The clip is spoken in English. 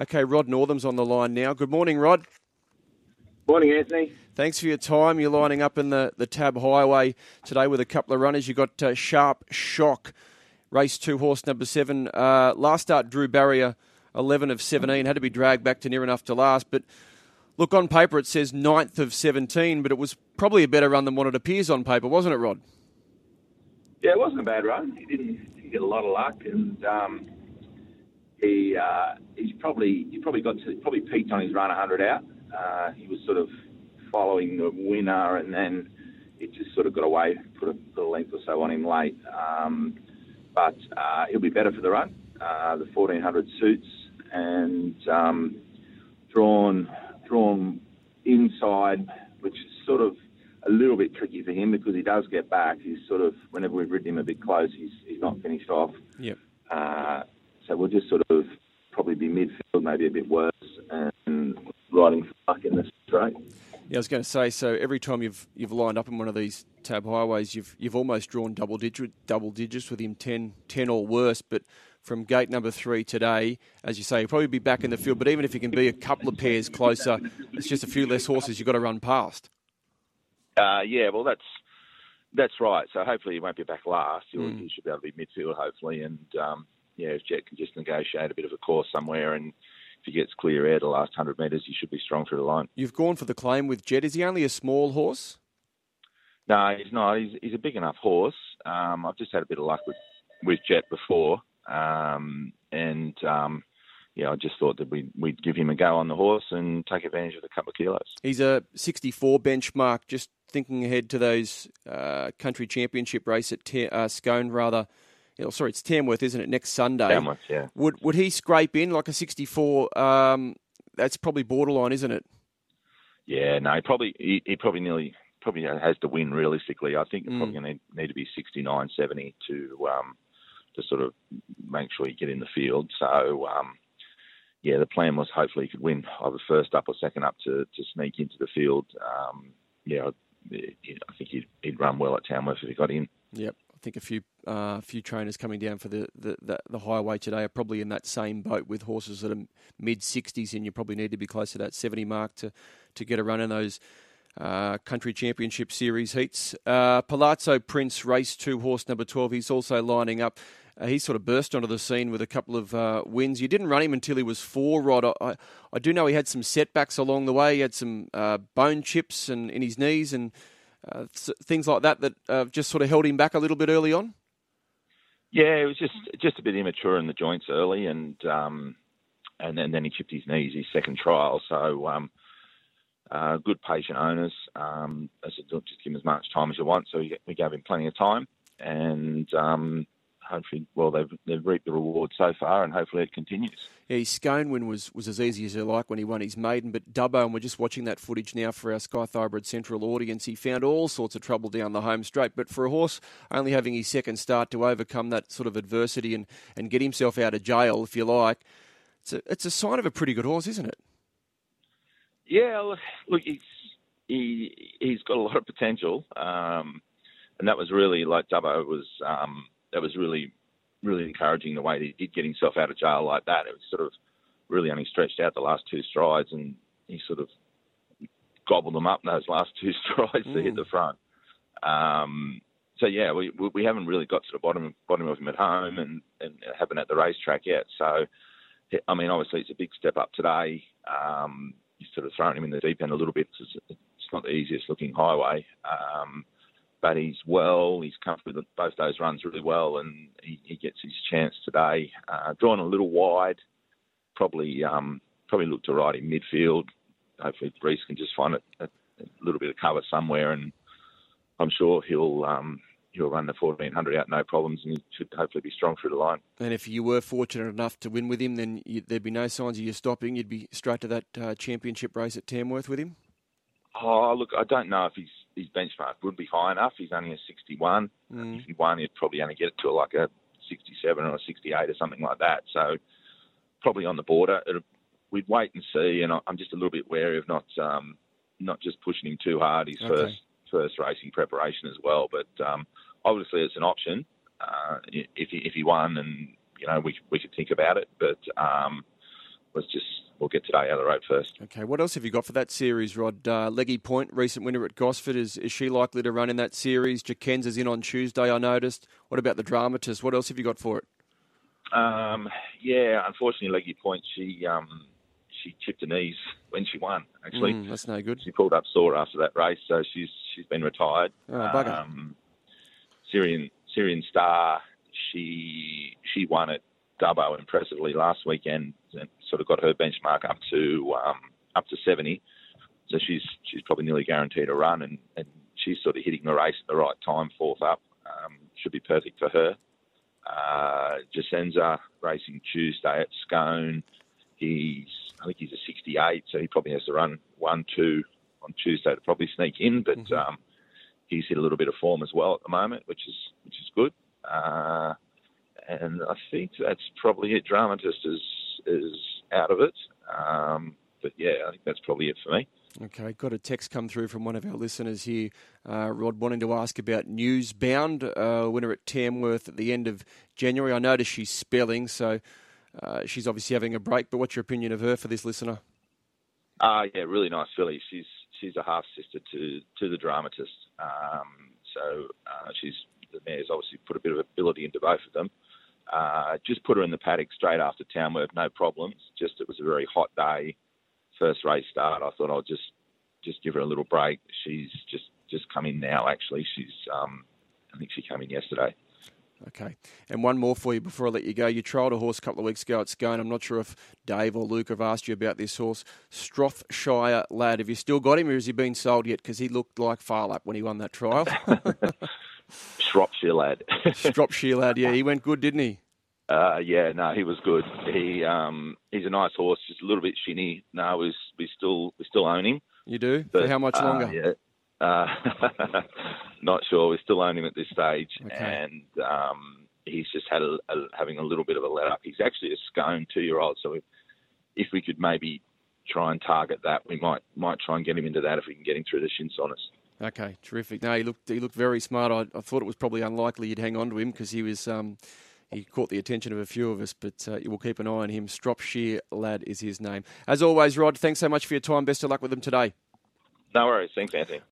Okay, Rod Northam's on the line now. Good morning, Rod. Morning, Anthony. Thanks for your time. You're lining up in the, the Tab Highway today with a couple of runners. You've got uh, Sharp Shock, race two, horse number seven. Uh, last start, drew barrier 11 of 17, had to be dragged back to near enough to last. But look, on paper it says ninth of 17, but it was probably a better run than what it appears on paper, wasn't it, Rod? Yeah, it wasn't a bad run. He didn't, didn't get a lot of luck, and um, uh, he's probably he probably got to, probably peaked on his run 100 out. Uh, he was sort of following the winner, and then it just sort of got away, put a, a length or so on him late. Um, but uh, he'll be better for the run. Uh, the 1400 suits and um, drawn drawn inside, which is sort of a little bit tricky for him because he does get back. He's sort of whenever we've ridden him a bit close, he's he's not finished off. Yep. Uh, so we'll just sort of midfield, maybe a bit worse, and riding for luck in this straight. Yeah, I was going to say. So every time you've you've lined up in one of these tab highways, you've you've almost drawn double digit double digits with him 10, 10 or worse. But from gate number three today, as you say, he'll probably be back in the field. But even if he can be a couple of pairs closer, it's just a few less horses you've got to run past. Uh, yeah, well, that's that's right. So hopefully he won't be back last. He'll, mm. He should be able to be midfield, hopefully. And um, yeah, if Jet can just negotiate a bit of a course somewhere and if he gets clear air the last 100 metres, he should be strong through the line. You've gone for the claim with Jet. Is he only a small horse? No, he's not. He's, he's a big enough horse. Um, I've just had a bit of luck with, with Jet before. Um, and um, yeah, I just thought that we'd, we'd give him a go on the horse and take advantage of a couple of kilos. He's a 64 benchmark. Just thinking ahead to those uh, country championship race at Te- uh, Scone, rather. Oh, sorry, it's Tamworth, isn't it? Next Sunday. Tamworth, yeah. Would would he scrape in like a 64? Um, that's probably borderline, isn't it? Yeah, no, he probably he, he probably nearly probably has to win realistically. I think mm. probably going to need to be 69, 70 to um, to sort of make sure you get in the field. So um, yeah, the plan was hopefully he could win either first up or second up to, to sneak into the field. Um, yeah, I think he'd, he'd run well at Tamworth if he got in. Yep. I think a few uh, few trainers coming down for the, the, the, the, highway today are probably in that same boat with horses that are mid 60s, and you probably need to be close to that 70 mark to, to get a run in those uh, country championship series heats. Uh, Palazzo Prince, race two, horse number 12, he's also lining up. Uh, he sort of burst onto the scene with a couple of uh, wins. You didn't run him until he was four, Rod. I, I do know he had some setbacks along the way. He had some uh, bone chips and in his knees and things like that that just sort of held him back a little bit early on. Yeah, it was just just a bit immature in the joints early, and um, and then, then he chipped his knees his second trial. So um, uh, good patient owners. Um, I said, just give him as much time as you want. So we gave him plenty of time, and um, hopefully, well, they've they've reaped the reward so far, and hopefully it continues. Yeah, his Scone win was, was as easy as you like when he won his maiden, but Dubbo, and we're just watching that footage now for our Sky Thoroughbred Central audience, he found all sorts of trouble down the home straight. But for a horse only having his second start to overcome that sort of adversity and, and get himself out of jail, if you like, it's a, it's a sign of a pretty good horse, isn't it? Yeah, look, he's, he, he's got a lot of potential. Um, and that was really like Dubbo was um, that was really, really encouraging the way that he did get himself out of jail like that. It was sort of really only stretched out the last two strides, and he sort of gobbled them up in those last two strides mm. to hit mm. the front. Um, so yeah, we we haven't really got to the bottom bottom of him at home, and and haven't at the racetrack yet. So, I mean, obviously it's a big step up today. Um, he's sort of thrown him in the deep end a little bit. It's, it's not the easiest looking highway. Um, but he's well. He's come through both those runs really well, and he, he gets his chance today. Uh, drawn a little wide, probably um, probably look to ride in midfield. Hopefully, Reese can just find a, a, a, little bit of cover somewhere, and I'm sure he'll um, he'll run the 1400 out no problems, and he should hopefully be strong through the line. And if you were fortunate enough to win with him, then you, there'd be no signs of you stopping. You'd be straight to that uh, championship race at Tamworth with him. Oh, look, I don't know if he's his benchmark would be high enough. He's only a 61. Mm. If he won, he'd probably only get it to like a 67 or a 68 or something like that. So probably on the border. It'll, we'd wait and see. And I'm just a little bit wary of not um, not just pushing him too hard. His okay. first first racing preparation as well. But um, obviously, it's an option. Uh, if he if he won, and you know we we could think about it. But um, let's just we'll get today out of the road first. Okay, what else have you got for that series, Rod? Uh, Leggy Point, recent winner at Gosford, is, is she likely to run in that series? is in on Tuesday, I noticed. What about the dramatist? What else have you got for it? Um, yeah, unfortunately, Leggy Point, she um, she chipped her knees when she won. Actually, mm, that's no good. She pulled up sore after that race, so she's she's been retired. Oh, bugger. Um, Syrian Syrian Star, she she won at Dubbo impressively last weekend and sort of got her benchmark up to um, up to 70. So she's she's probably nearly guaranteed a run, and, and she's sort of hitting the race at the right time, fourth up. Um, should be perfect for her. Uh, Jacenza racing Tuesday at Scone. He's I think he's a 68, so he probably has to run one two on Tuesday to probably sneak in. But mm-hmm. um, he's hit a little bit of form as well at the moment, which is which is good. Uh, and I think that's probably it. Dramatist is is out of it. Um, but yeah, I think that's probably it for me. Okay, got a text come through from one of our listeners here, uh, Rod, wanting to ask about Newsbound, uh, winner at Tamworth at the end of January. I noticed she's spelling, so uh, she's obviously having a break. But what's your opinion of her for this listener? Uh, yeah, really nice filly. She's she's a half sister to to the dramatist. Um, so uh, she's the mare's obviously put a bit of ability into both of them. Uh, just put her in the paddock straight after Tamworth, no problems. Just it was a very hot day, first race start. I thought I'll just just give her a little break. She's just just come in now. Actually, she's um, I think she came in yesterday. Okay. And one more for you before I let you go. You trialled a horse a couple of weeks ago at Scone. I'm not sure if Dave or Luke have asked you about this horse, Shropshire Lad. Have you still got him or has he been sold yet? Because he looked like Phar when he won that trial. Shropshire Lad. Shropshire Lad, yeah. He went good, didn't he? Uh, yeah, no, he was good. He um, he's a nice horse, just a little bit shinny. No, we, we still we still own him. You do? But, For how much longer? Uh, yeah. Uh, not sure. We still own him at this stage, okay. and um, he's just had a, a, having a little bit of a let up. He's actually a scone two year old, so if, if we could maybe try and target that, we might might try and get him into that if we can get him through the Shinsonis. Okay, terrific. No, he looked he looked very smart. I, I thought it was probably unlikely you'd hang on to him because he was um, he caught the attention of a few of us. But uh, we'll keep an eye on him. Shropshire Lad is his name. As always, Rod. Thanks so much for your time. Best of luck with them today. No worries. Thanks, Anthony.